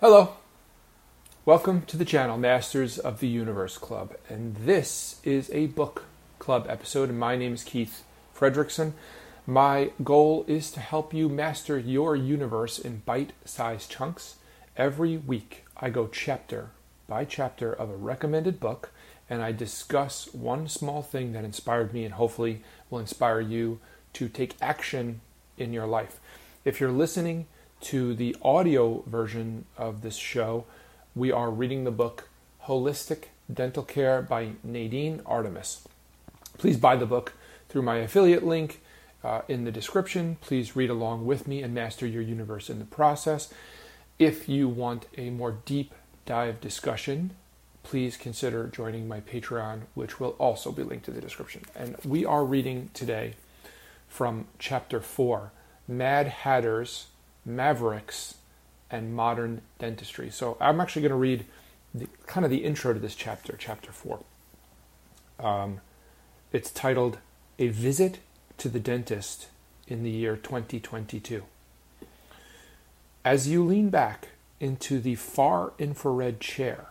Hello. Welcome to the channel Masters of the Universe Club. And this is a book club episode. And my name is Keith Frederickson. My goal is to help you master your universe in bite sized chunks. Every week, I go chapter by chapter of a recommended book and I discuss one small thing that inspired me and hopefully will inspire you to take action in your life. If you're listening, to the audio version of this show, we are reading the book Holistic Dental Care by Nadine Artemis. Please buy the book through my affiliate link uh, in the description. Please read along with me and master your universe in the process. If you want a more deep dive discussion, please consider joining my Patreon, which will also be linked in the description. And we are reading today from chapter 4 Mad Hatters mavericks, and modern dentistry. So I'm actually going to read the, kind of the intro to this chapter, chapter four. Um, it's titled A Visit to the Dentist in the Year 2022. As you lean back into the far infrared chair,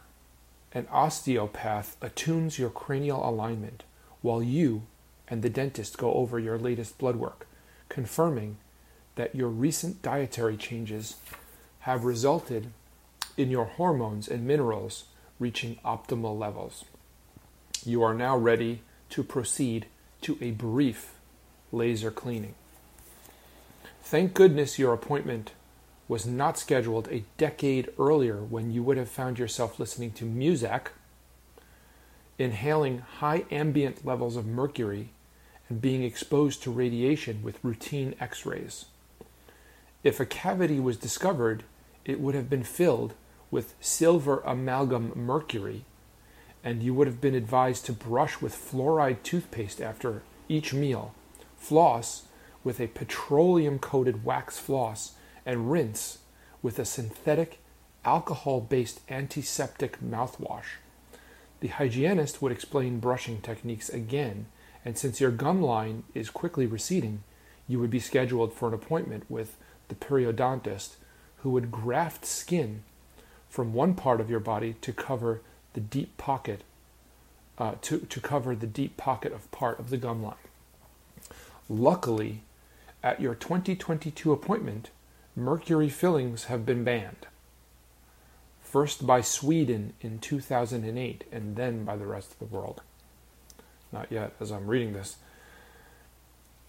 an osteopath attunes your cranial alignment while you and the dentist go over your latest blood work, confirming that your recent dietary changes have resulted in your hormones and minerals reaching optimal levels. You are now ready to proceed to a brief laser cleaning. Thank goodness your appointment was not scheduled a decade earlier when you would have found yourself listening to music, inhaling high ambient levels of mercury, and being exposed to radiation with routine x rays. If a cavity was discovered, it would have been filled with silver amalgam mercury, and you would have been advised to brush with fluoride toothpaste after each meal, floss with a petroleum coated wax floss, and rinse with a synthetic alcohol based antiseptic mouthwash. The hygienist would explain brushing techniques again, and since your gum line is quickly receding, you would be scheduled for an appointment with the periodontist, who would graft skin from one part of your body to cover the deep pocket, uh, to, to cover the deep pocket of part of the gum line. Luckily, at your 2022 appointment, mercury fillings have been banned. First by Sweden in 2008, and then by the rest of the world. Not yet, as I'm reading this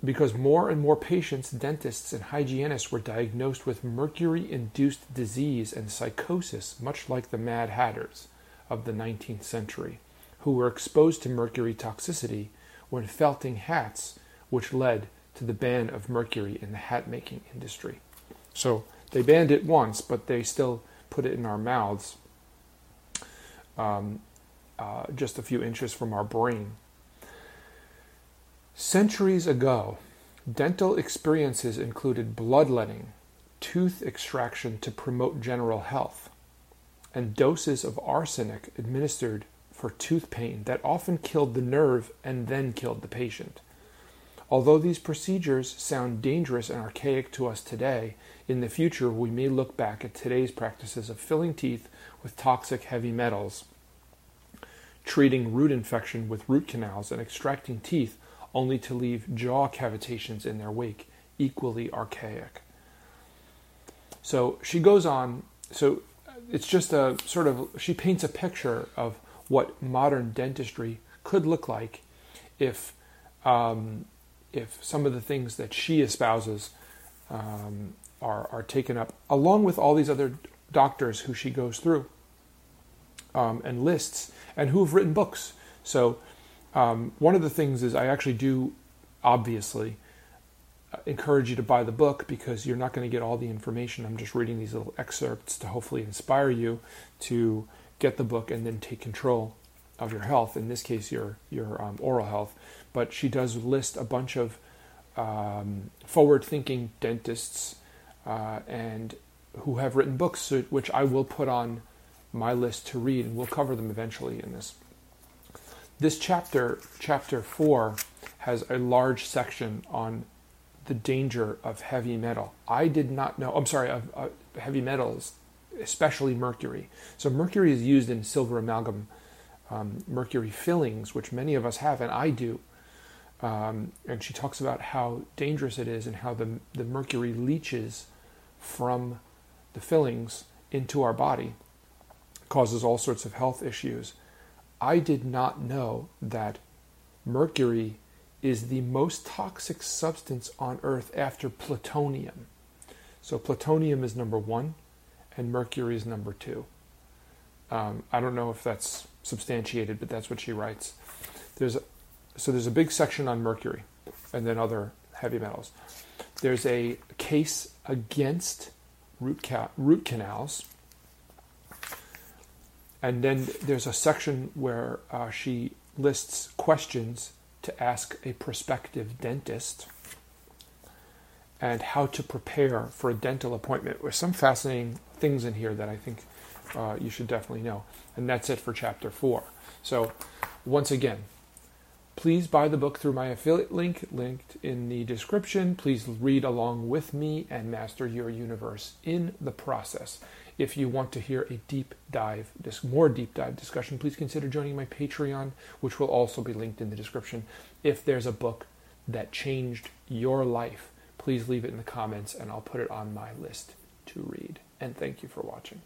because more and more patients, dentists, and hygienists were diagnosed with mercury induced disease and psychosis, much like the Mad Hatters of the 19th century, who were exposed to mercury toxicity when felting hats, which led to the ban of mercury in the hat making industry. So they banned it once, but they still put it in our mouths um, uh, just a few inches from our brain. Centuries ago, dental experiences included bloodletting, tooth extraction to promote general health, and doses of arsenic administered for tooth pain that often killed the nerve and then killed the patient. Although these procedures sound dangerous and archaic to us today, in the future we may look back at today's practices of filling teeth with toxic heavy metals, treating root infection with root canals, and extracting teeth only to leave jaw cavitations in their wake, equally archaic. So she goes on, so it's just a sort of, she paints a picture of what modern dentistry could look like if, um, if some of the things that she espouses um, are, are taken up, along with all these other doctors who she goes through um, and lists and who have written books. So um, one of the things is I actually do, obviously, uh, encourage you to buy the book because you're not going to get all the information. I'm just reading these little excerpts to hopefully inspire you to get the book and then take control of your health. In this case, your your um, oral health. But she does list a bunch of um, forward-thinking dentists uh, and who have written books, which I will put on my list to read, and we'll cover them eventually in this this chapter, chapter 4, has a large section on the danger of heavy metal. I did not know, I'm sorry, of uh, heavy metals especially mercury. So, mercury is used in silver amalgam um, mercury fillings, which many of us have, and I do. Um, and she talks about how dangerous it is and how the, the mercury leaches from the fillings into our body, causes all sorts of health issues. I did not know that mercury is the most toxic substance on Earth after plutonium. So plutonium is number one, and mercury is number two. Um, I don't know if that's substantiated, but that's what she writes. There's a, so there's a big section on mercury, and then other heavy metals. There's a case against root, ca- root canals, and then there's a section where uh, she lists questions to ask a prospective dentist and how to prepare for a dental appointment. With some fascinating things in here that I think uh, you should definitely know. And that's it for chapter four. So, once again, please buy the book through my affiliate link linked in the description. Please read along with me and master your universe in the process. If you want to hear a deep dive, more deep dive discussion, please consider joining my Patreon, which will also be linked in the description. If there's a book that changed your life, please leave it in the comments and I'll put it on my list to read. And thank you for watching.